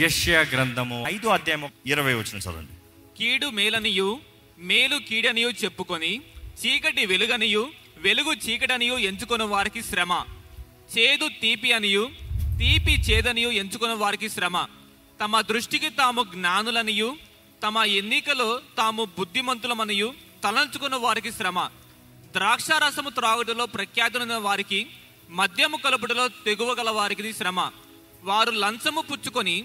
యష్యా గ్రంథము ఐదో అధ్యాయం ఇరవై వచ్చిన చదవండి. కీడు మేలనియు మేలు కీడనియు చెప్పుకొని చీకటి వెలుగనియు వెలుగు చీకటనియు ఎంచుకొని వారికి శ్రమ. చేదు తీపి అనియు తీపి చేదనియు ఎంచుకొని వారికి శ్రమ. తమ దృష్టికి తాము జ్ఞానులనియు తమ ఎన్నికలో తాము బుద్ధిమంతులమనియు తలంచుకున్న వారికి శ్రమ. ద్రాక్షారసము త్రాగుటలో ప్రఖ్యాతులైన వారికి మద్యము కలుపుటలో తెగువగల వారికి శ్రమ. వారు లంచము పుచ్చుకొని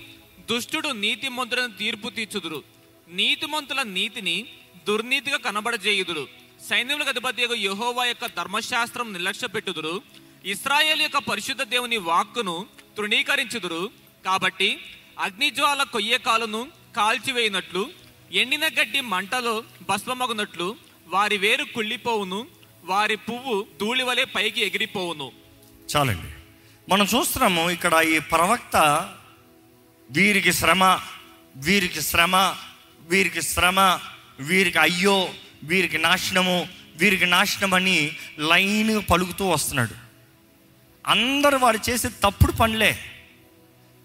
దుష్టుడు నీతిమంతులను తీర్పు తీర్చుదురు. నీతిమంతుల నీతిని దుర్నీతిగా కనబడజేయుదురు. సైన్యములకు అధిపతి యహోవా యొక్క ధర్మశాస్త్రం నిర్లక్ష్య పెట్టుదురు ఇస్రాయేల్ యొక్క పరిశుద్ధ దేవుని వాక్కును తృణీకరించుదురు. కాబట్టి అగ్నిజ్వాల కొయ్య కాలును కాల్చివేయినట్లు ఎండిన గడ్డి మంటలో భస్మమగునట్లు వారి వేరు కుళ్ళిపోవును వారి పువ్వు ధూళి వలె పైకి ఎగిరిపోవును. చాలండి. మనం చూస్తున్నాము ఇక్కడ ఈ ప్రవక్త వీరికి శ్రమ వీరికి శ్రమ వీరికి శ్రమ వీరికి అయ్యో వీరికి నాశనము వీరికి నాశనం అని లైన్ పలుకుతూ వస్తున్నాడు. అందరూ వాడు చేసే తప్పుడు పనులే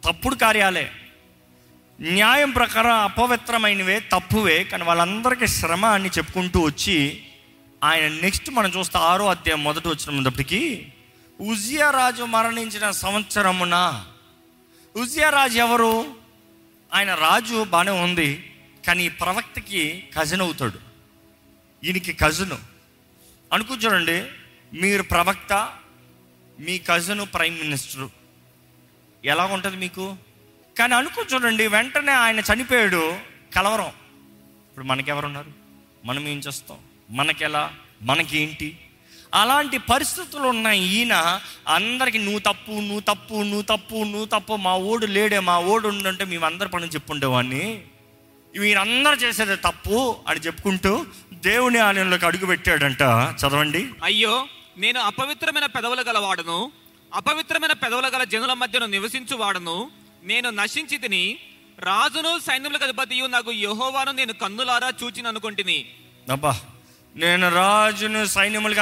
తప్పుడు కార్యాలే. న్యాయం ప్రకారం అపవిత్రమైనవే తప్పువే కానీ వాళ్ళందరికీ శ్రమ అని చెప్పుకుంటూ వచ్చి ఆయన నెక్స్ట్ మనం చూస్తే ఆరో అధ్యాయం మొదట వచ్చినప్పటికీ ఉజియా రాజు మరణించిన సంవత్సరమున ఉజియా రాజు ఎవరు? ఆయన రాజు బాగానే ఉంది కానీ ఈ ప్రవక్తకి కజిన్ అవుతాడు. ఈయనకి కజిన్ అనుకో చూడండి మీరు ప్రవక్త మీ కజను ప్రైమ్ మినిస్టరు ఎలా ఉంటుంది మీకు? కానీ అనుకో చూడండి వెంటనే ఆయన చనిపోయాడు కలవరం. ఇప్పుడు మనకెవరున్నారు? మనం ఏం చేస్తాం? మనకెలా? మనకేంటి? అలాంటి పరిస్థితులు ఉన్న ఈయన అందరికి నువ్వు తప్పు నువ్వు తప్పు నువ్వు తప్పు నువ్వు తప్పు మా ఓడు లేడే మా ఓడు ఉండంటే మేము అందరి పని చెప్పుండేవాడిని. వీరందరూ చేసేది తప్పు అని చెప్పుకుంటూ దేవుని ఆలయంలోకి అడుగు పెట్టాడంట. చదవండి. అయ్యో నేను అపవిత్రమైన పెదవులు గల వాడను. అపవిత్రమైన పెదవుల గల జనుల మధ్యను నివసించు వాడను నేను నశించి తిని రాజును సైన్యములకు అధిపతియు నాకు యెహోవాను నేను కన్నులారా చూచిని అనుకుంటుని అబ్బా నేను రాజును సైన్యములకు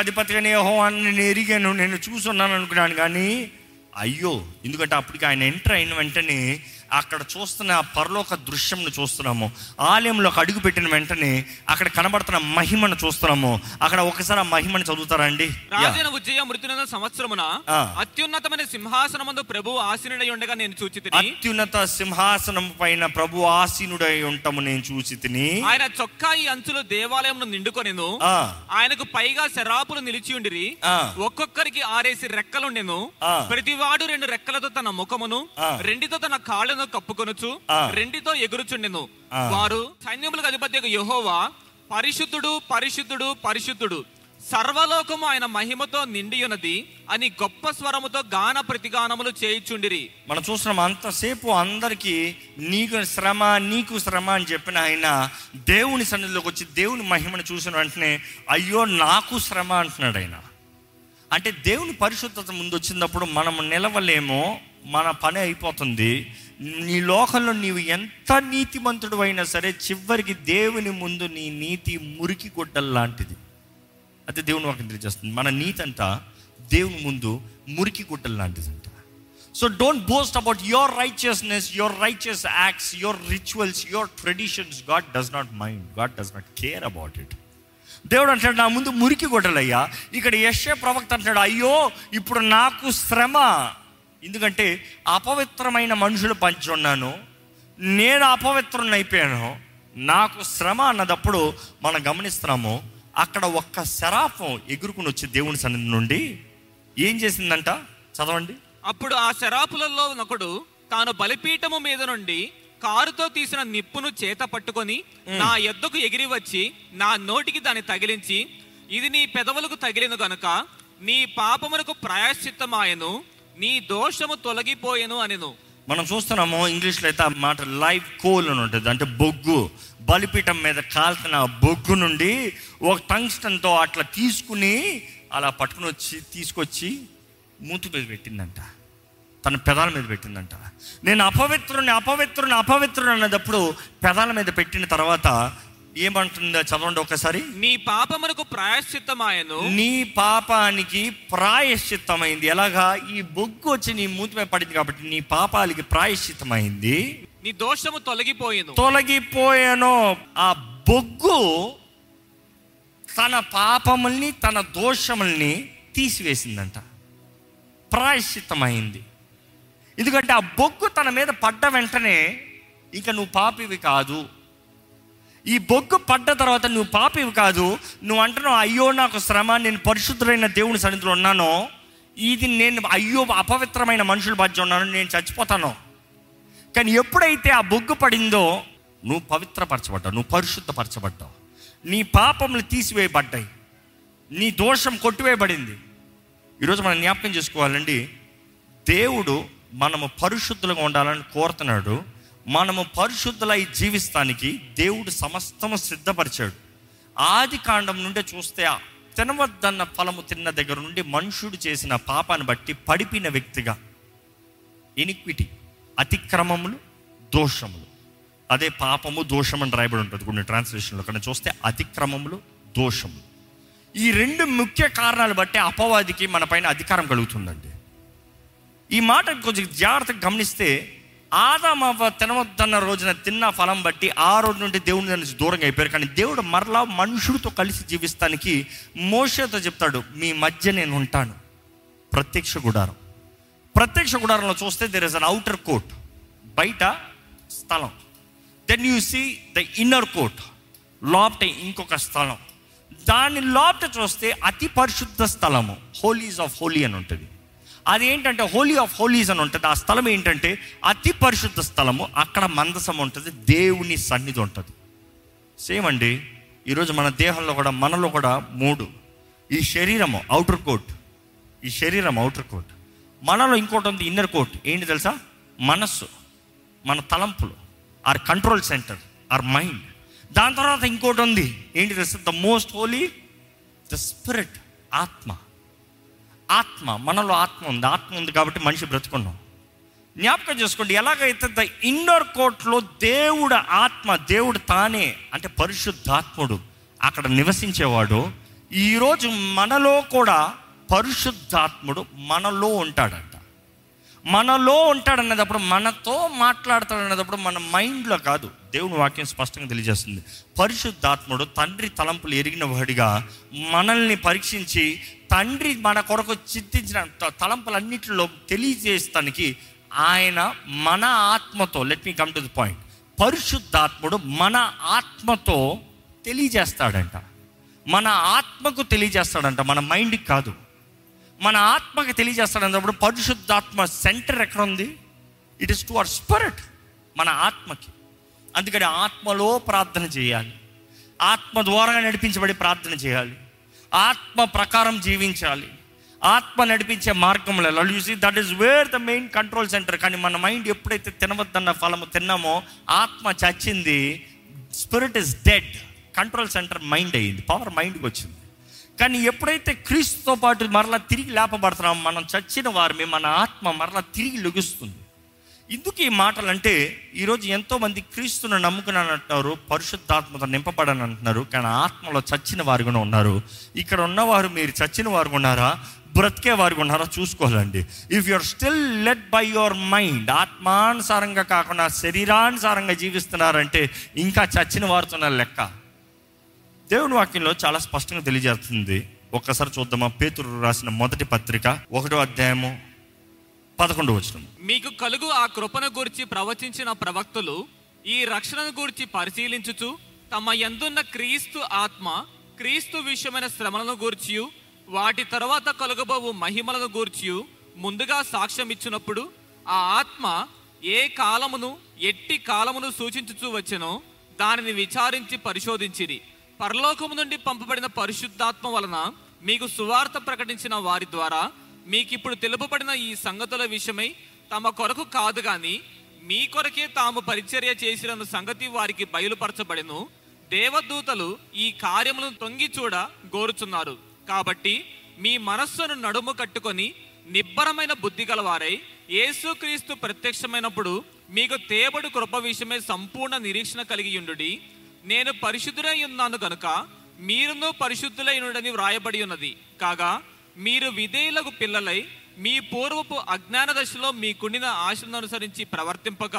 హో అని నేను ఎరిగాను నేను చూసున్నాను అనుకున్నాను కానీ అయ్యో ఎందుకంటే అప్పటికి ఆయన ఎంటర్ అయిన వెంటనే అక్కడ చూస్తున్న ఆ పరలోక దృశ్యంను చూస్తున్నాము ఆలయంలోకి అడుగు పెట్టిన వెంటనే అక్కడ కనబడుతున్న మహిమను చూస్తున్నాము అక్కడ ఒకసారి ఆ మహిమను చదువుతారా అండి. రాజైన ఉజ్జయ మృతున సంవత్సరమున. అత్యున్నతమైన సింహాసనమందు ప్రభు ఆసీనుడై ఉండగా నేను చూచి అత్యున్నత సింహాసనం పైన ప్రభు ఆసీనుడై ఉంటాము నేను చూసి తిని ఆయన చొక్కా ఈ అంచులు దేవాలయంను నిండుకొనెను ఆ, ఆయనకు పైగా శరాపులు నిలిచి ఉండిరి. ఒక్కొక్కరికి ఆరేసి రెక్కలుండెను. ప్రతివాడు రెండు రెక్కలతో తన ముఖమును. రెండితో తన కాళ్ళను కప్పుకొనుచు ఆ. రెండితో ఎగురుచుండెను. వారు సైన్యములకు అధిపతి యెహోవా పరిశుద్ధుడు పరిశుద్ధుడు పరిశుద్ధుడు సర్వలోకము ఆయన మహిమతో నిండి ఉన్నది అని గొప్ప స్వరముతో గాన ప్రతిగానములు చేయుచుండిరి మనం చూస్తున్నాం అంతసేపు అందరికీ నీకు శ్రమ నీకు శ్రమ అని చెప్పిన ఆయన దేవుని సన్నిధిలోకి వచ్చి దేవుని మహిమను చూసిన వెంటనే అయ్యో నాకు శ్రమ అంటున్నాడు ఆయన అంటే దేవుని పరిశుద్ధత ముందు వచ్చినప్పుడు మనం నిలవలేమో మన పని అయిపోతుంది. నీ లోకంలో నీవు ఎంత నీతిమంతుడు అయినా సరే చివరికి దేవుని ముందు నీ నీతి మురికి గుడ్డల్లాంటిది అది దేవుని వాక్యం తెలియజేస్తుంది. మన నీతి అంతా దేవుని ముందు మురికి గుడ్డల్లాంటిది అంట so don't boast about your righteousness your righteous acts your rituals your traditions God does not mind God does not care about it దేవుడు అంటాడు నా ముందు మురికి గొడ్డలయ్యా. ఇక్కడ యశ్య ప్రవక్త అంటాడు అయ్యో ఇప్పుడు నాకు శ్రమ. ఎందుకంటే అపవిత్రమైన మనుషులు పంచున్నాను నేను అపవిత్రం అయిపోయాను. నాకు శ్రమ అన్నదప్పుడు మనం గమనిస్తున్నాము అక్కడ ఒక్క శరాఫం ఎగురుకుని వచ్చి దేవుని సన్నిధి నుండి ఏం చేసిందంట? చదవండి. అప్పుడు ఆ శరాపులలో ఒకడు తాను బలిపీఠము మీద నుండి కారుతో తీసిన నిప్పును చేత పట్టుకొని నా ఎద్దకు ఎగిరి వచ్చి నా నోటికి దాన్ని తగిలించి ఇది నీ పెదవులకు తగిలిన గనుక నీ పాపమునకు ప్రాయశ్చిత్తమాయను నీ దోషము తొలగిపోయెను అనెను. మనం చూస్తున్నాము ఇంగ్లీష్లో అయితే ఆ మాట లైవ్ కోల్ అని ఉంటుంది. అంటే బొగ్గు. బలిపీఠం మీద కాల్చిన ఆ బొగ్గు నుండి ఒక టంగ్స్టన్తో అట్లా తీసుకుని అలా పట్టుకుని వచ్చి తీసుకొచ్చి మూతి మీద పెట్టిందంట. తన పెదాల మీద పెట్టిందంట. నేను అపవిత్రుని అపవిత్రుని అపవిత్రుని అన్నదప్పుడు పెదాల మీద పెట్టిన తర్వాత ఏమంటుందో చదవండి ఒకసారి. నీ పాపమునకు ప్రాయశ్చిత్తమాయను. నీ పాపానికి ప్రాయశ్చిత్తమైంది. ఎలాగా? ఈ బొగ్గు వచ్చి నీ మూతి మీద పడింది కాబట్టి నీ పాపాలకి ప్రాయశ్చిత్తమైంది. నీ దోషము తొలగిపోయేను. తొలగిపోయాను. ఆ బొగ్గు తన పాపముల్ని తన దోషముల్ని తీసివేసిందంట. ప్రాయశ్చిత్తమైంది. ఎందుకంటే ఆ బొగ్గు తన మీద పడ్డ వెంటనే ఇక నువ్వు పాపివి కాదు. ఈ బొగ్గు పడ్డ తర్వాత నువ్వు పాపివి కాదు. నువ్వు అంటున్నావు అయ్యో నాకు శ్రమ నేను పరిశుద్ధులైన దేవుని సన్నిధిలో ఉన్నాను. ఇది నేను అయ్యో అపవిత్రమైన మనుషులు మధ్య ఉన్నాను నేను చచ్చిపోతాను. కానీ ఎప్పుడైతే ఆ బొగ్గు పడిందో నువ్వు పవిత్రపరచబడ్డావు నువ్వు పరిశుద్ధపరచబడ్డావు. నీ పాపములు తీసివేయబడ్డాయి. నీ దోషం కొట్టివేయబడింది. ఈరోజు మనం జ్ఞాపకం చేసుకోవాలండి దేవుడు మనము పరిశుద్ధులుగా ఉండాలని కోరుతున్నాడు. మనము పరిశుద్ధులై జీవిస్తానికి దేవుడు సమస్తము సిద్ధపరిచాడు. ఆది కాండం నుండి చూస్తే తినవద్దన్న ఫలము తిన్న దగ్గర నుండి మనుషుడు చేసిన పాపాన్ని బట్టి పడిపిన వ్యక్తిగా. ఇనిక్విటీ అతిక్రమములు దోషములు. అదే పాపము దోషం అని రాయబడి ఉంటుంది కొన్ని ట్రాన్స్లేషన్లో కానీ చూస్తే అతిక్రమములు దోషములు. ఈ రెండు ముఖ్య కారణాలు బట్టి అపవాదికి మన పైన అధికారం కలుగుతుందండి. ఈ మాట కొంచెం జాగ్రత్తగా గమనిస్తే ఆదామవ్వ తినవద్దన్న రోజున తిన్న ఫలం బట్టి ఆ రోజు నుండి దేవుని నుంచి దూరంగా అయిపోయారు. కానీ దేవుడు మరలా మనుషుడితో కలిసి జీవిస్తానికి మోషతో చెప్తాడు మీ మధ్య నేను ఉంటాను. ప్రత్యక్ష గుడారం. ప్రత్యక్ష గుడారంలో చూస్తే there is an outer court బయట స్థలం. Then you see the inner court లోపట ఇంకొక స్థలం. దాని లోపట చూస్తే అతి పరిశుద్ధ స్థలము హోలీస్ ఆఫ్ హోలీ అని ఉంటుంది. అది ఏంటంటే హోలీ ఆఫ్ హోలీస్ అని ఉంటుంది. ఆ స్థలం ఏంటంటే అతి పరిశుద్ధ స్థలము. అక్కడ మందసం ఉంటుంది. దేవుని సన్నిధి ఉంటుంది. సేమ్ అండి. ఈరోజు మన దేహంలో కూడా మనలో కూడా మూడు. ఈ శరీరము అవుటర్ కోట్ ఈ శరీరం అవుటర్ కోట్ మనలో ఇంకోటి ఉంది ఇన్నర్ కోట్ ఏంటి తెలుసా? మనస్సు. మన తలంపులు. Our control centre our mind దాని తర్వాత ఇంకోటి ఉంది. ఏంటి తెలుసా? The most holy the spirit ఆత్మ. ఆత్మ మనలో ఆత్మ ఉంది. ఆత్మ ఉంది కాబట్టి మనిషి బ్రతుకున్నాం. జ్ఞాపకం చేసుకోండి ఎలాగైతే ద ఇన్నర్ కోర్ట్లో దేవుడు ఆత్మ దేవుడు తానే అంటే పరిశుద్ధాత్ముడు అక్కడ నివసించేవాడు ఈరోజు మనలో కూడా పరిశుద్ధాత్ముడు మనలో ఉంటాడంట. మనలో ఉంటాడన్నదప్పుడు మనతో మాట్లాడతాడన్నదప్పుడు మన మైండ్లో కాదు దేవుని వాక్యం స్పష్టంగా తెలియజేస్తుంది. పరిశుద్ధాత్ముడు తండ్రి తలంపులు ఎరిగిన వాడిగా మనల్ని పరీక్షించి తండ్రి మన కొరకు చిత్తించిన త- తెలియజేస్తానికి ఆయన మన ఆత్మతో let me come to the point పరిశుద్ధాత్ముడు మన ఆత్మతో తెలియజేస్తాడంట. మన ఆత్మకు తెలియజేస్తాడంట మన మైండ్కి కాదు. మన ఆత్మకి తెలియజేస్తాడన్నప్పుడు పరిశుద్ధాత్మ సెంటర్ ఎక్కడ ఉంది it is to our spirit మన ఆత్మకి. అందుకని ఆత్మలో ప్రార్థన చేయాలి. ఆత్మ ద్వారా నడిపించబడి ప్రార్థన చేయాలి. ఆత్మ ప్రకారం జీవించాలి. ఆత్మ నడిపించే మార్గంలో చూసి that is where the main control centre కానీ మన మైండ్ ఎప్పుడైతే తినవద్దన్న ఫలము తిన్నామో ఆత్మ చచ్చింది spirit is dead control centre mind అయ్యింది పవర్ మైండ్కి వచ్చింది. కానీ ఎప్పుడైతే క్రీస్తుతో పాటు మరలా తిరిగి లేపబడుతున్నామో మనం చచ్చిన వారిని మన ఆత్మ మరలా తిరిగి లెగుస్తుంది. ఇందుకు ఈ మాటలు అంటే ఈరోజు ఎంతోమంది క్రీస్తును నమ్ముకున్నాను అంటున్నారు పరిశుద్ధాత్మతో నింపబడని అంటున్నారు కానీ ఆత్మలో చచ్చిన వారు కూడా ఉన్నారు. ఇక్కడ ఉన్నవారు మీరు చచ్చిన వారు ఉన్నారా? బ్రతికే వారు ఉన్నారా? చూసుకోవాలండి. If you're still led by your mind ఆత్మానుసారంగా కాకుండా శరీరానుసారంగా జీవిస్తున్నారంటే ఇంకా చచ్చిన వారితో లెక్క. దేవుని వాక్యంలో చాలా స్పష్టంగా తెలియజేస్తుంది. ఒక్కసారి చూద్దామా? పేతురు రాసిన మొదటి పత్రిక ఒకటో అధ్యాయము పదకొండు వచ్చిన మీకు కలుగు ఆ కృపను గురించి ప్రవచించిన ప్రవక్తలు ఈ రక్షణను గురించి పరిశీలించుచు తమ ఎందున్న క్రీస్తు ఆత్మ క్రీస్తు విషయమైన శ్రమలను గూర్చియు వాటి తర్వాత కలుగబోవు మహిమలను గూర్చియు ముందుగా సాక్ష్యం ఇచ్చినప్పుడు ఆ ఆత్మ ఏ కాలమును ఎట్టి కాలమును సూచించుచూ వచ్చినో దానిని విచారించి పరిశోధించిది పరలోకము నుండి పంపబడిన పరిశుద్ధాత్మ వలన మీకు సువార్త ప్రకటించిన వారి ద్వారా మీకు ఇప్పుడు తెలుపబడిన ఈ సంగతుల విషయమై తమ కొరకు కాదు కానీ మీ కొరకే తాము పరిచర్య చేసిన సంగతి వారికి బయలుపరచబడిను. దేవదూతలు ఈ కార్యములను తొంగి చూడ గోరుచున్నారు. కాబట్టి మీ మనస్సును నడుము కట్టుకొని నిబ్బరమైన బుద్ధి గలవారై యేసుక్రీస్తు ప్రత్యక్షమైనప్పుడు మీకు తేబడు కృప విషయమే సంపూర్ణ నిరీక్షణ కలిగి ఉండుడి నేను పరిశుద్ధులై ఉన్నాను గనుక మీరును పరిశుద్ధులై ఉండని వ్రాయబడి ఉన్నది కాగా మీరు విధేయులకు పిల్లలై మీ పూర్వపు అజ్ఞాన దశలో మీకుండిన ఆశలను అనుసరించి ప్రవర్తింపక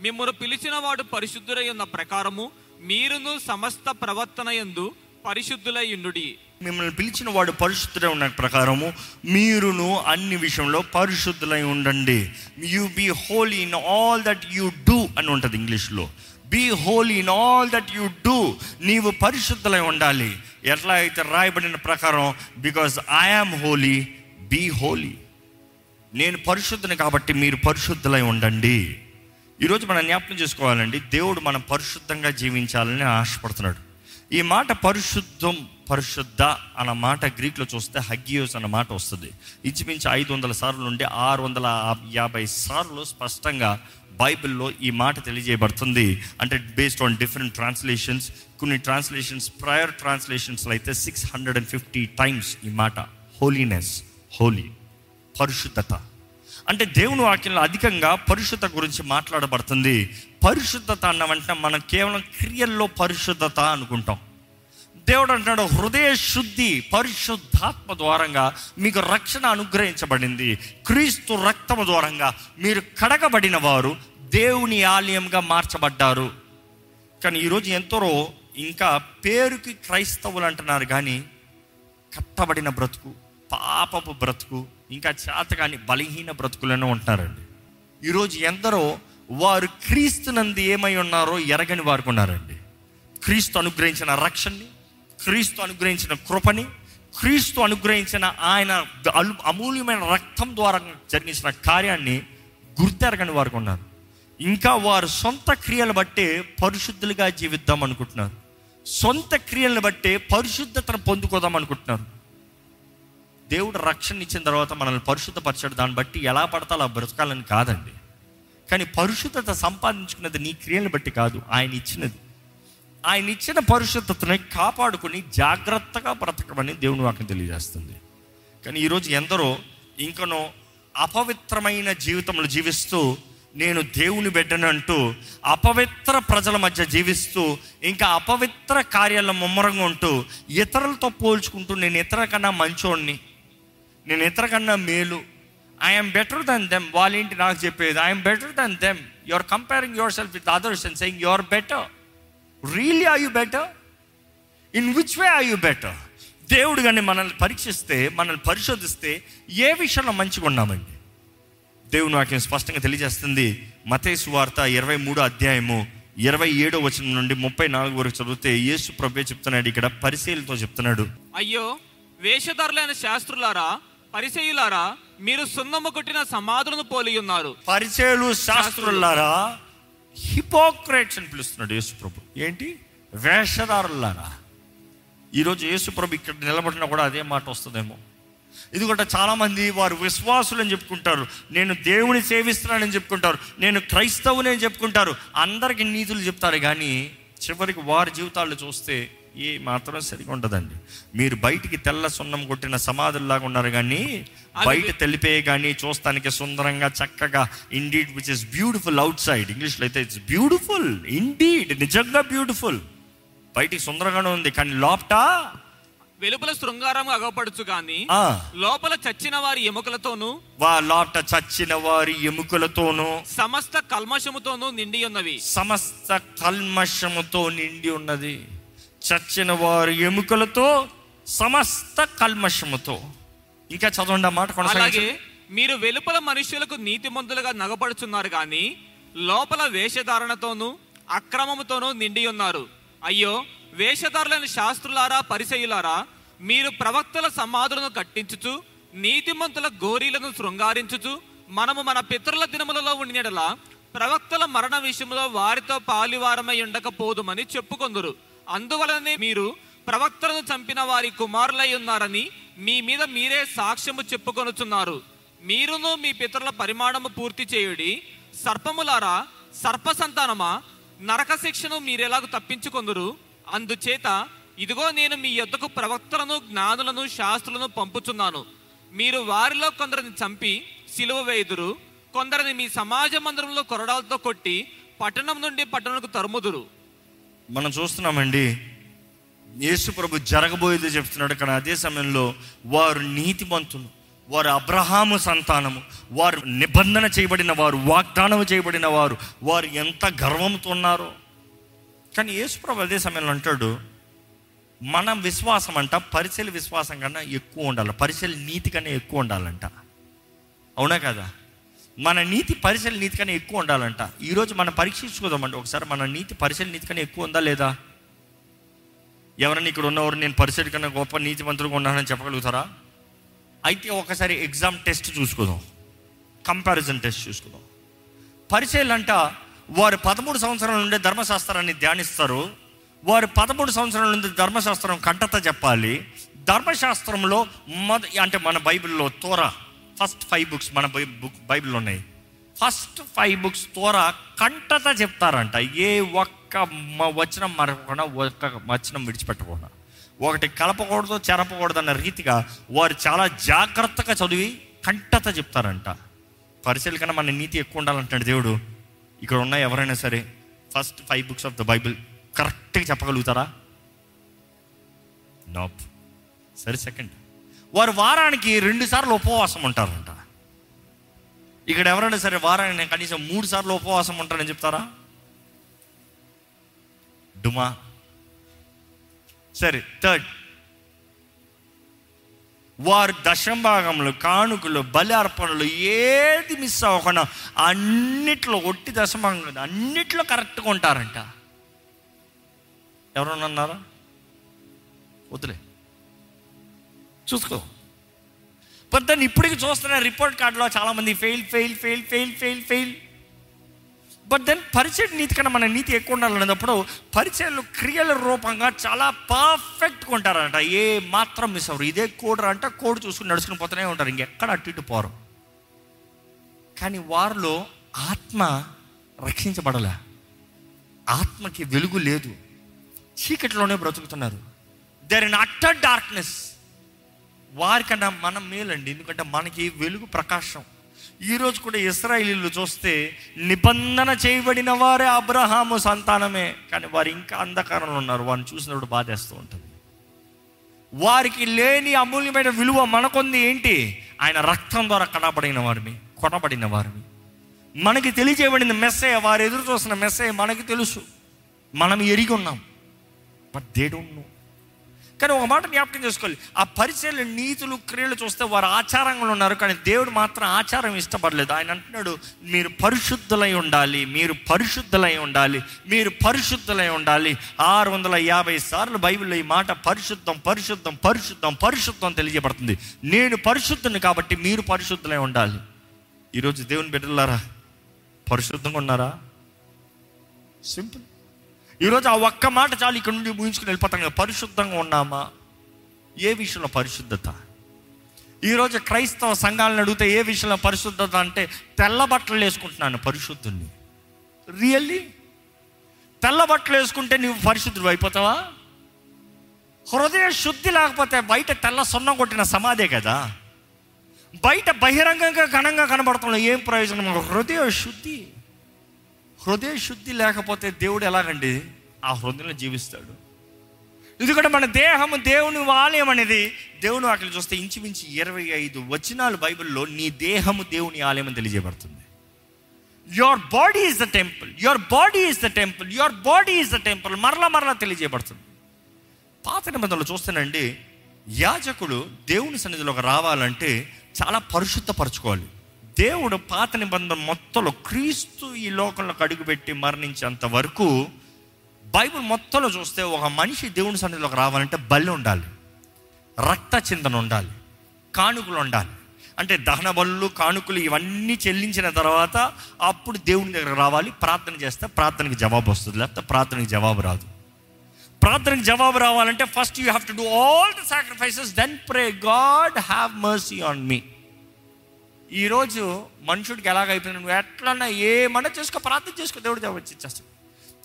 మిమ్మల్ని పిలిచిన వాడు పరిశుద్ధులై ఉన్న ప్రకారము మీరును సమస్త ప్రవర్తన యందు పరిశుద్ధులై ఉండుడి. మిమ్మల్ని పిలిచిన వాడు పరిశుద్ధులై ఉన్న ప్రకారము మీరును అన్ని విషయంలో పరిశుద్ధులై ఉండండి. You be holy in all that you do అని ఉంటుంది ఇంగ్లీష్లో. Be holy in all that you do నీవు పరిశుద్ధులై ఉండాలి. ఎట్లా అయితే రాయబడిన ప్రకారం because I am holy be holy నేను పరిశుద్ధుని కాబట్టి మీరు పరిశుద్ధులై ఉండండి. ఈరోజు మనం జ్ఞాపకం చేసుకోవాలండి దేవుడు మనం పరిశుద్ధంగా జీవించాలని ఆశపడుతున్నాడు. ఈ మాట పరిశుద్ధం పరిశుద్ధ అన్న మాట గ్రీక్లో చూస్తే హగ్గియోస్ అన్న మాట వస్తుంది. ఇంచుమించు ఐదు వందల సార్లు నుండి ఆరు వందల యాభై సార్లు స్పష్టంగా బైబిల్లో ఈ మాట తెలియజేయబడుతుంది. అంటే బేస్డ్ ఆన్ డిఫరెంట్ ట్రాన్స్లేషన్స్ కొన్ని ట్రాన్స్లేషన్స్ ప్రయర్ ట్రాన్స్లేషన్స్లో అయితే six hundred and fifty times ఈ మాట. హోలీనెస్ హోలీ పరిశుద్ధత. అంటే దేవుని వాక్యంలో అధికంగా పరిశుద్ధత గురించి మాట్లాడబడుతుంది. పరిశుద్ధత అన్న వెంటనే మనం కేవలం క్రియల్లో పరిశుద్ధత అనుకుంటాం. దేవుడు అంటున్నాడు హృదయ శుద్ధి పరిశుద్ధాత్మ ద్వారంగా మీకు రక్షణ అనుగ్రహించబడింది. క్రీస్తు రక్తము ద్వారంగా మీరు కడగబడిన వారు దేవుని ఆలయంగా మార్చబడ్డారు. కానీ ఈరోజు ఎంతరో ఇంకా పేరుకి క్రైస్తవులు అంటున్నారు కానీ కట్టబడిన బ్రతుకు పాపపు బ్రతుకు ఇంకా చేతగాని బలహీన బ్రతుకులను ఉంటున్నారండి ఈరోజు ఎందరో వారు క్రీస్తునందు ఏమై ఉన్నారో ఎరగని వారు ఉన్నారండి. క్రీస్తు అనుగ్రహించిన రక్షణని క్రీస్తు అనుగ్రహించిన కృపని క్రీస్తు అనుగ్రహించిన ఆయన అలు- అమూల్యమైన రక్తం ద్వారా జరిగించిన కార్యాన్ని గుర్తెరగని వారు ఉన్నారు. ఇంకా వారు సొంత క్రియలు బట్టే పరిశుద్ధులుగా జీవిద్దాం అనుకుంటున్నారు. సొంత క్రియలను బట్టే పరిశుద్ధతను పొందుకోదాం అనుకుంటున్నారు. దేవుడు రక్షణ ఇచ్చిన తర్వాత మనల్ని పరిశుద్ధపరచడు. దాన్ని బట్టి ఎలా పడతా అలా బ్రతకాలని కాదండి. కానీ పరిశుద్ధత సంపాదించుకున్నది నీ క్రియలను బట్టి కాదు ఆయన ఇచ్చినది. ఆయన ఇచ్చిన పరిశుద్ధతని కాపాడుకుని జాగ్రత్తగా బ్రతకమని దేవుని వాక్యం తెలియజేస్తుంది. కానీ ఈరోజు ఎందరో ఇంకనో అపవిత్రమైన జీవితంలో జీవిస్తూ నేను దేవుని బిడ్డనంటూ అపవిత్ర ప్రజల మధ్య జీవిస్తూ ఇంకా అపవిత్ర కార్యాల ముమ్మరంగా ఉంటూ ఇతరులతో పోల్చుకుంటూ నేను ఇతర కన్నా మంచోడిని నేను ఇతర కన్నా మేలు. ఐఎమ్ బెటర్ దెన్ దెమ్ వాళ్ళేంటి నాకు చెప్పేది I'm better than them you are comparing yourself with others and saying you are better really are you better in which way are you better దేవుడు కానీ మనల్ని పరీక్షిస్తే మనల్ని పరిశోధిస్తే ఏ విషయంలో మంచిగా ఉన్నామండి? దేవుని వాక్యం స్పష్టంగా తెలియజేస్తుంది? మతేసు వార్త ఇరవై మూడో అధ్యాయము ఇరవై ఏడో వచనం నుండి ముప్పై నాలుగు వరకు చదివితే యేసు ప్రభే చెప్తున్నాడు ఇక్కడ పరిశీలతో చెప్తున్నాడు. అయ్యో వేషధారులైన శాస్త్రులారా పరిచయులారా మీరు సున్నము కొట్టిన సమాధులను పోలి ఉన్నారు. పరిచయలు శాస్త్రులారా హిపోక్రేట్స్ అని పిలుస్తున్నాడు యేసు ప్రభు. ఏంటి? వేషధారులారా. ఈరోజు యేసు ప్రభు ఇక్కడ నిలబడినా కూడా అదే మాట వస్తుందేమో. ఎందుకంటే చాలామంది వారు విశ్వాసులు అని చెప్పుకుంటారు. నేను దేవుని సేవిస్తున్నానని చెప్పుకుంటారు. నేను క్రైస్తవుని అని చెప్పుకుంటారు. అందరికి నీతులు చెప్తారు కానీ చివరికి వారి జీవితాలు చూస్తే ఏ మాత్రం సరిగా ఉండదండి. మీరు బయటికి తెల్ల సున్నం కొట్టిన సమాధుల్లాగా ఉన్నారు కానీ బయట తెలిపే కానీ చూస్తానికి సుందరంగా చక్కగా indeed which is beautiful outside ఇంగ్లీష్లో అయితే ఇట్స్ బ్యూటిఫుల్ ఇండీడ్ నిజంగా బ్యూటిఫుల్ బయటికి సుందరంగానే ఉంది కానీ లోపట వెలుపల శృంగారం అగపడుచు గాని లోపల చచ్చిన వారి ఎముకలతోనూ వా లోపట చచ్చిన వారి ఎముకలతోనూ సమస్త కల్మషముతోనూ నిండి ఉన్నవి సమస్త కల్మషముతో నిండి ఉన్నది. చచ్చిన వారి ఎముకలతో సమస్త కల్మషముతో. ఇంకా చదవండి ఆ మాట అలాగే మీరు వెలుపల మనుష్యులకు నీతిమంతులుగా నగపడుచున్నారు గాని లోపల వేషధారణతోనూ అక్రమముతోనూ నిండి ఉన్నారు అయ్యో వేషధారులైన శాస్త్రులారా పరిసయులారా మీరు ప్రవక్తల సమాధులను కట్టించుచు నీతిమంతుల గోరీలను శృంగారించుచు మనము మన పితరుల దినములలో ఉండినడలా ప్రవక్తల మరణ విషయంలో వారితో పాలివారమై ఉండకపోదుమని చెప్పుకొందురు. అందువలనే మీరు ప్రవక్తలను చంపిన వారి కుమారులై ఉన్నారని మీ మీద మీరే సాక్ష్యము చెప్పుకొనుచున్నారు. మీరును మీ పితరుల పరిమాణము పూర్తి చేయుడి సర్పములారా సర్ప సంతానమా నరక శిక్షను మీరెలాగ తప్పించుకొందురు? అందుచేత ఇదిగో నేను మీ యొద్దకు ప్రవక్తలను జ్ఞానులను శాస్త్రులను పంపుచున్నాను. మీరు వారిలో కొందరిని చంపి సిలువ వేయుదురు. కొందరిని మీ సమాజ మందిరంలో కొరడాలతో కొట్టి పట్టణం నుండి పట్టణంకు తరుముదురు. మనం చూస్తున్నామండి యేసు ప్రభు జరగబోయేది చెప్తున్నాడు కానీ అదే సమయంలో వారు నీతిమంతులు వారు అబ్రహాము సంతానము వారు నిబంధన చేయబడిన వారు వాగ్దానం చేయబడిన వారు వారు ఎంత గర్వంతో ఉన్నారో కానీ యేసుప్రభు అదే సమయంలో అంటాడు మన విశ్వాసం అంట పరిశీల విశ్వాసం కన్నా ఎక్కువ ఉండాలి. పరిశీల నీతి కన్నా ఎక్కువ ఉండాలంట. అవునా కదా? మన నీతి పరిశీలి నీతి కన్నా ఎక్కువ ఉండాలంట. ఈరోజు మనం పరీక్షించుకోదామండి. ఒకసారి మన నీతి పరిశీలి నీతి కన్నా ఎక్కువ ఉందా లేదా? ఎవరైనా ఇక్కడ ఉన్నవారు నేను పరిశీలి కన్నా గొప్ప నీతిమంతులుగా ఉన్నానని చెప్పగలుగుతారా? అయితే ఒకసారి ఎగ్జామ్ టెస్ట్ చూసుకుందాం. కంపారిజన్ టెస్ట్ చూసుకుందాం. పరిచయాలు అంట వారు పదమూడు సంవత్సరాల నుండి ధర్మశాస్త్రాన్ని ధ్యానిస్తారు. వారు పదమూడు సంవత్సరాల నుండి ధర్మశాస్త్రం కంటత చెప్పాలి. ధర్మశాస్త్రంలో మొద అంటే మన బైబిల్లో తోరా ఫస్ట్ ఫైవ్ బుక్స్ మన బై బుక్ బైబిల్లో ఉన్నాయి ఫస్ట్ ఫైవ్ బుక్స్ తోరా కంటత చెప్తారంట. ఏ ఒక్క వచనం మరకుండా ఒక్క వచనం విడిచిపెట్టకుండా. ఒకటి కలపకూడదు చెరపకూడదు అన్న రీతిగా వారు చాలా జాగ్రత్తగా చదివి కంటత చెప్తారంట. పరిశీలి కన్నా మన నీతి ఎక్కువ ఉండాలంటాడు దేవుడు. ఇక్కడ ఉన్న ఎవరైనా సరే first five books of the Bible కరెక్ట్గా చెప్పగలుగుతారా? నాప్ సరే సెకండ్ వారు వారానికి రెండు సార్లు ఉపవాసం ఉంటారంట. ఇక్కడ ఎవరైనా సరే వారానికి నేను కనీసం మూడు సార్లు ఉపవాసం ఉంటానని చెప్తారా? డుమా. సరే థర్డ్ వారు దశంభాగంలో కానుకలు బలి అర్పణలు ఏది మిస్ అవ్వకుండా అన్నిట్లో ఒట్టి దశభాగం కదా అన్నిట్లో కరెక్ట్గా ఉంటారంట. ఎవరన్నా అన్నారా వద్దులే చూసుకో. బట్ ఇప్పటికి చూస్తున్న రిపోర్ట్ కార్డులో చాలామంది fail fail fail fail fail fail but then పరిచయ నీతి కన్నా మన నీతి ఎక్కువ ఉండాలనేటప్పుడు పరిచయలు క్రియల రూపంగా చాలా పర్ఫెక్ట్గా ఉంటారంట. ఏ మాత్రం మిస్ అవ్వరు. ఇదే కోడరు అంటే కోడు చూసుకుని నడుచుకుని పోతూనే ఉంటారు. ఇంకెక్కడ అటు ఇటు పోరు. కానీ వారిలో ఆత్మ రక్షించబడలే. ఆత్మకి వెలుగు లేదు. చీకటిలోనే బ్రతుకుతున్నారు. దర్ ఇన్ అట్టర్ డార్క్నెస్ వారికన్నా మనం మేలండి. ఎందుకంటే మనకి వెలుగు ప్రకాశం. ఈరోజు కూడా ఇస్రాయిలీలు చూస్తే నిబంధన చేయబడిన వారే అబ్రహాము సంతానమే. కానీ వారు ఇంకా అంధకారంలో ఉన్నారు. వారిని చూసినప్పుడు బాధేస్తూ ఉంటుంది. వారికి లేని అమూల్యమైన విలువ మనకొంది ఏంటి? ఆయన రక్తం ద్వారా కడబడిన వారిని కొనబడిన వారిని. మనకి తెలియజేయబడిన మెస్సే వారు ఎదురు చూసిన మెస్సే మనకి తెలుసు. మనం ఎరిగి ఉన్నాం. బట్ దే డోంట్ నో కానీ ఒక మాట జ్ఞాపకం చేసుకోవాలి. ఆ పరిచయలు నీతులు క్రియలు చూస్తే వారు ఆచారంగా ఉన్నారు కానీ దేవుడు మాత్రం ఆచారం ఇష్టపడలేదు. ఆయన అంటున్నాడు మీరు పరిశుద్ధులై ఉండాలి మీరు పరిశుద్ధులై ఉండాలి మీరు పరిశుద్ధులై ఉండాలి. ఆరు వందల యాభై సార్లు బైబిల్లో ఈ మాట పరిశుద్ధం పరిశుద్ధం పరిశుద్ధం పరిశుద్ధం తెలియజేయబడుతుంది. నేను పరిశుద్ధుని కాబట్టి మీరు పరిశుద్ధులై ఉండాలి. ఈరోజు దేవుని బిడ్డలారా పరిశుద్ధంగా ఉన్నారా? సింపుల్. ఈరోజు ఆ ఒక్క మాట చాలు ఇక్కడ నుండి ముగించుకుని వెళ్ళిపోతాం కదా. పరిశుద్ధంగా ఉన్నామా? ఏ విషయంలో పరిశుద్ధత? ఈరోజు క్రైస్తవ సంఘాలను అడిగితే ఏ విషయంలో పరిశుద్ధత అంటే తెల్ల బట్టలు వేసుకుంటున్నాను పరిశుద్ధుని రియల్లీ తెల్ల బట్టలు వేసుకుంటే నువ్వు పరిశుద్ధుడు అయిపోతావా? హృదయ శుద్ధి లేకపోతే బయట తెల్ల సున్నం కొట్టిన సమాధే కదా. బయట బహిరంగంగా ఘనంగా కనబడుతున్నాం ఏం ప్రయోజనం? హృదయ శుద్ధి. హృదయ శుద్ధి లేకపోతే దేవుడు ఎలాగండి? ఆ హృదయంలో జీవిస్తాడు. ఎందుకంటే మన దేహము దేవుని ఆలయం అనేది దేవుని వాటిని చూస్తే ఇంచుమించు ఇరవై ఐదు వచనాలు బైబిల్లో నీ దేహము దేవుని ఆలయం అని తెలియజేయబడుతుంది. Your body is the temple your body is the temple your body is the temple మరలా మరలా తెలియజేయబడుతుంది. పాత నిబంధనలు చూస్తేనండి యాజకుడు దేవుని సన్నిధిలోకి రావాలంటే చాలా పరిశుద్ధపరచుకోవాలి. దేవుడు పాత నిబంధన మొత్తంలో క్రీస్తు ఈ లోకంలోకి అడుగుపెట్టి మరణించేంత వరకు బైబిల్ మొత్తంలో చూస్తే ఒక మనిషి దేవుని సన్నిధిలోకి రావాలంటే బలి ఉండాలి రక్త చిందన ఉండాలి కానుకలు ఉండాలి. అంటే దహన బళ్ళు కానుకలు ఇవన్నీ చెల్లించిన తర్వాత అప్పుడు దేవుని దగ్గర రావాలి ప్రార్థన చేస్తే ప్రార్థనకి జవాబు వస్తుంది లేకపోతే ప్రార్థనకి జవాబు రాదు. ప్రార్థనకి జవాబు రావాలంటే first you have to do all the sacrifices then pray God have mercy on me ఈరోజు మనుషుడికి ఎలాగైపోయింది నువ్వు ఎట్లన్నా ఏమన్నా చేసుకో ప్రార్థన చేసుకో దేవుడు దేవుడు ఇచ్చేస్తాడు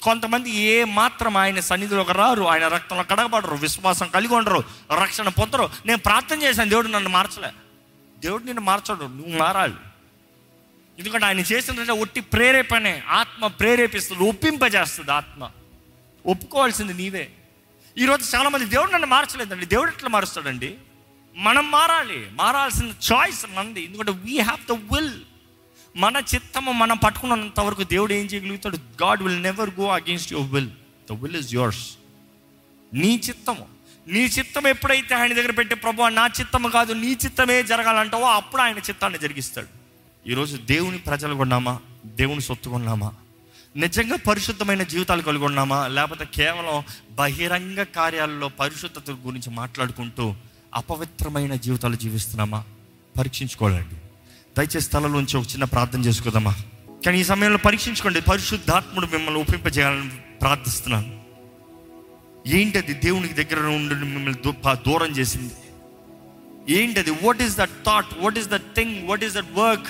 కొంతమంది ఏ మాత్రం ఆయన సన్నిధిలోకి రారు ఆయన రక్తంలో కడగబడరు విశ్వాసం కలిగి ఉండరు రక్షణ పొందరు. నేను ప్రార్థన చేశాను దేవుడు నన్ను మార్చలే. దేవుడు నిన్ను మార్చడు నువ్వు మారాలి. ఎందుకంటే ఆయన చేసిందంటే ఒట్టి ప్రేరేపణే ఆత్మ ప్రేరేపిస్తుంది ఒప్పింపజేస్తుంది ఆత్మ. ఒప్పుకోవాల్సింది నీవే. ఈరోజు చాలామంది దేవుడు నన్ను మార్చలేదండి. దేవుడు ఎట్లా మారుస్తాడండి? మనం మారాలి మారాల్సిన చాయిస్ మనది. ఎందుకంటే వీ హ్యావ్ ద విల్ మన చిత్తము మనం పట్టుకున్నంత వరకు దేవుడు ఏం చేయగలుగుతాడు? God will never go against your will the will is yours నీ చిత్తము. నీ చిత్తం ఎప్పుడైతే ఆయన దగ్గర పెట్టే ప్రభు నా చిత్తము కాదు నీ చిత్తమే జరగాలంటావో అప్పుడు ఆయన చిత్తాన్ని జరిగిస్తాడు. ఈరోజు దేవుని ప్రజలు కొన్నామా? దేవుని సొత్తు కొన్నామా? నిజంగా పరిశుద్ధమైన జీవితాలు కలుగొన్నామా? లేకపోతే కేవలం బహిరంగ కార్యాలలో పరిశుద్ధత గురించి మాట్లాడుకుంటూ అపవిత్రమైన జీవితాలు జీవిస్తున్నామా? పరీక్షించుకోవాలండి. దయచేసి స్థలంలోంచి ఒక చిన్న ప్రార్థన చేసుకుందామా? కానీ ఈ సమయంలో పరీక్షించుకోండి. పరిశుద్ధాత్ముడు మిమ్మల్ని ఒప్పింపజేయాలని ప్రార్థిస్తున్నాను. ఏంటది దేవునికి దగ్గర ఉండి మిమ్మల్ని దూరం చేసింది. ఏంటది what is that thought what is that thing what is that work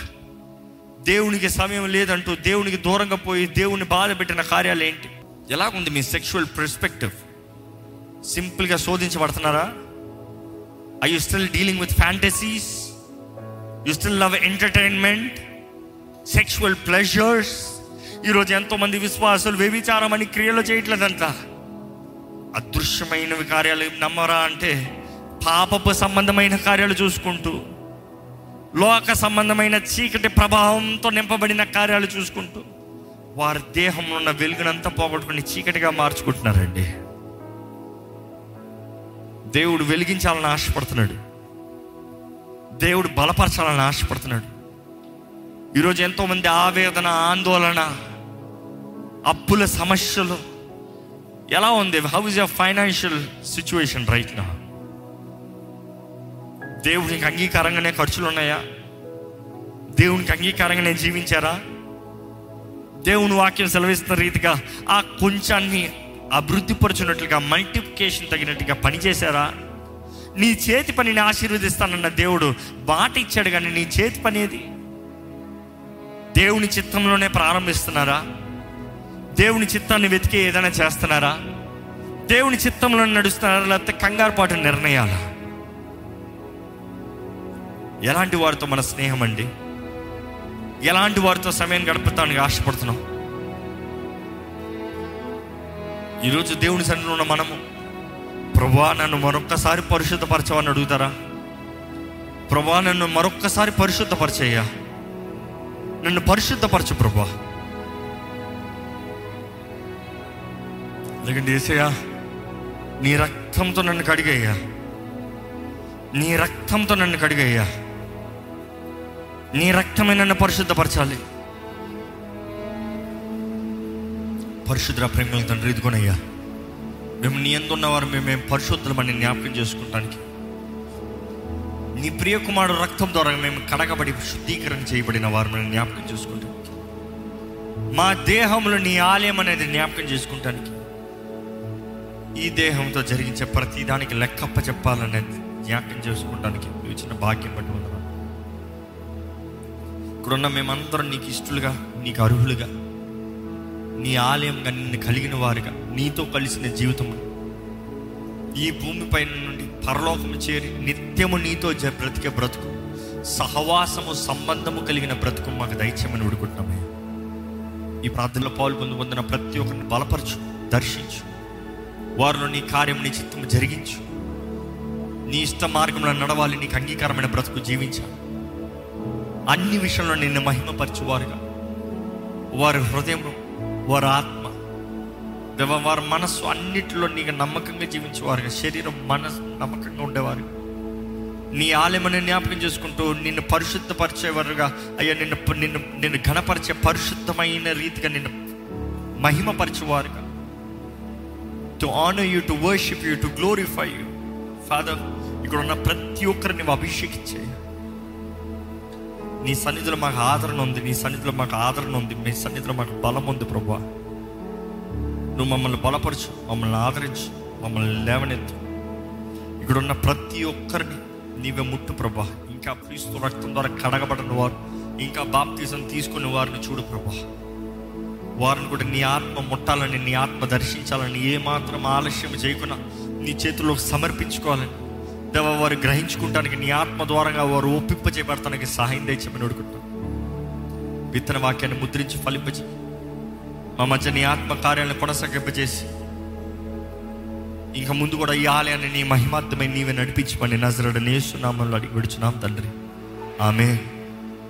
దేవునికి సమయం లేదంటూ దేవునికి దూరంగా పోయి దేవుని బాధ పెట్టిన కార్యాలు ఏంటి? ఎలాగుంది మీ సెక్షువల్ పర్స్పెక్టివ్ సింపుల్గా శోధించబడుతున్నారా? I you still dealing with fantasies you still love entertainment sexual pleasures ఈరోజు ఎంతోమంది విశ్వాసులు వ్యభిచారం అని క్రియలు చేయట్లేదంతా అదృశ్యమైనవి కార్యాలు నమ్మరా అంటే పాపపు సంబంధమైన కార్యాలు చూసుకుంటూ లోక సంబంధమైన చీకటి ప్రభావంతో నింపబడిన కార్యాలు చూసుకుంటూ వారి దేహంలో ఉన్న వెలుగునంతా పోగొట్టుకుని చీకటిగా మార్చుకుంటున్నారండి. దేవుడు వెలిగించాలని ఆశపడుతున్నాడు. దేవుడు బలపరచాలని ఆశపడుతున్నాడు. ఈరోజు ఎంతోమంది ఆవేదన ఆందోళన అప్పుల సమస్యలు ఎలా ఉంది? How is your financial situation right నా దేవునికి అంగీకారంగానే ఖర్చులు ఉన్నాయా? దేవునికి అంగీకారంగానే జీవించారా? దేవుని వాక్యం సెలవిస్తున్న రీతిగా ఆ కొంచాన్ని అభివృద్ధిపరచున్నట్లుగా మల్టిప్లికేషన్ తగినట్టుగా పనిచేశారా? నీ చేతి పనిని ఆశీర్వదిస్తానన్న దేవుడు బాట ఇచ్చాడు కానీ నీ చేతి పని ఏది? దేవుని చిత్తంలోనే ప్రారంభిస్తున్నారా? దేవుని చిత్తాన్ని వెతికి ఏదైనా చేస్తున్నారా? దేవుని చిత్తంలో నడుస్తున్నారా? లేకపోతే కంగారుపాటు నిర్ణయాలా? ఎలాంటి వారితో మన స్నేహం అండి? ఎలాంటి వారితో సమయం గడుపుతానికి ఆశపడుతున్నాం? ఈరోజు దేవుని సన్నిధిలో ఉన్న మనము ప్రభా నన్ను మరొక్కసారి పరిశుద్ధపరచవని అడుగుతారా? ప్రభా నన్ను మరొక్కసారి పరిశుద్ధపరచయ్యా? నన్ను పరిశుద్ధపరచు ప్రభా. లేకంటే ఏసయ్యా నీ రక్తంతో నన్ను కడిగయ్యా. నీ రక్తంతో నన్ను కడిగయ్యా. నీ రక్తమే నన్ను పరిశుద్ధపరచాలి. పరిశుద్ధ ప్రేమల తండ్రి ఇదిగోనయ్యా. మేము నీ ఎందున్నవారు మేము మేము పరిశుద్ధులమని జ్ఞాపకం చేసుకుంటానికి. నీ ప్రియకుమారుడు రక్తం ద్వారా మేము కడగబడి శుద్ధీకరణ చేయబడిన వారు జ్ఞాపకం చేసుకుంటాం మా దేహంలో నీ ఆలయం అనేది జ్ఞాపకం చేసుకుంటానికి. ఈ దేహంతో జరిగించే ప్రతి దానికి లెక్కప్ప చెప్పాలనేది జ్ఞాపకం చేసుకుంటానికి నువ్వు ఇచ్చిన భాగ్యం బట్టి ఉన్నారు ఇక్కడున్న మేమందరం నీకు ఇష్టలుగా నీకు అర్హులుగా నీ ఆలయంగా నిన్ను కలిగిన వారుగా నీతో కలిసిన జీవితం ఈ భూమిపై నుండి పరలోకము చేరి నిత్యము నీతో బ్రతికే బ్రతుకు. సహవాసము సంబంధము కలిగిన బ్రతుకు మాకు దైత్యమని ఉడుకుంటున్నామే ఈ ప్రార్థనలో పాల్గొందు పొందిన ప్రతి ఒక్కరిని బలపరచు దర్శించు. వారిలో నీ కార్యం నీ చిత్తం జరిగించు. నీ ఇష్ట మార్గంలో నడవాలి నీకు అంగీకారమైన బ్రతుకు జీవించాలి అన్ని విషయంలో నిన్ను మహిమపరచువారుగా. వారి హృదయంలో వారి ఆత్మ దేవ వారి మనస్సు అన్నిటిలో నీకు నమ్మకంగా జీవించేవారుగా శరీరం మనసు నమ్మకంగా ఉండేవారు. నీ ఆలయమని జ్ఞాపకం చేసుకుంటూ నిన్ను పరిశుద్ధపరిచేవారుగా అయ్యా నిన్ను నిన్ను నిన్ను ఘనపరిచే పరిశుద్ధమైన రీతిగా నిన్ను మహిమపరిచేవారుగా. To honour you to worship you to glorify you Father ఇక్కడ ఉన్న ప్రతి ఒక్కరిని అభిషేకించేయ అభిషేకించే నీ సన్నిధిలో మాకు ఆదరణ ఉంది నీ సన్నిధిలో మాకు ఆదరణ ఉంది మీ సన్నిధిలో మాకు బలం ఉంది ప్రభా. నువ్వు మమ్మల్ని బలపరచు మమ్మల్ని ఆదరించు మమ్మల్ని లేవనెత్తు. ఇక్కడ ఉన్న ప్రతి ఒక్కరిని నీవే ముట్టు ప్రభా. ఇంకా క్రీస్తు రక్తం ద్వారా కడగబడిన వారు ఇంకా బాప్తీసం తీసుకున్న వారిని చూడు ప్రభా. వారిని కూడా నీ ఆత్మ ముట్టాలని నీ ఆత్మ దర్శించాలని ఏమాత్రం ఆలస్యం చేయకుండా నీ చేతుల్లో సమర్పించుకోవాలని దేవ వారు గ్రహించుకుంటానికి నీ ఆత్మ ద్వారంగా వారు ఒప్పింపజేయబడతానికి సహాయం దయచేమని అడుగుతాం విత్తన వాక్యాన్ని ముద్రించి ఫలింపజే మా మధ్య నీ ఆత్మ కార్యాలను కొనసాగింపజేసి ఇంకా ముందు కూడా ఈ ఆలయాన్ని నీ మహిమార్థమై నీవే నడిపించమని నజరడ నేస్తున్నామని అడిగి విడుచున్నాం తండ్రి. ఆమె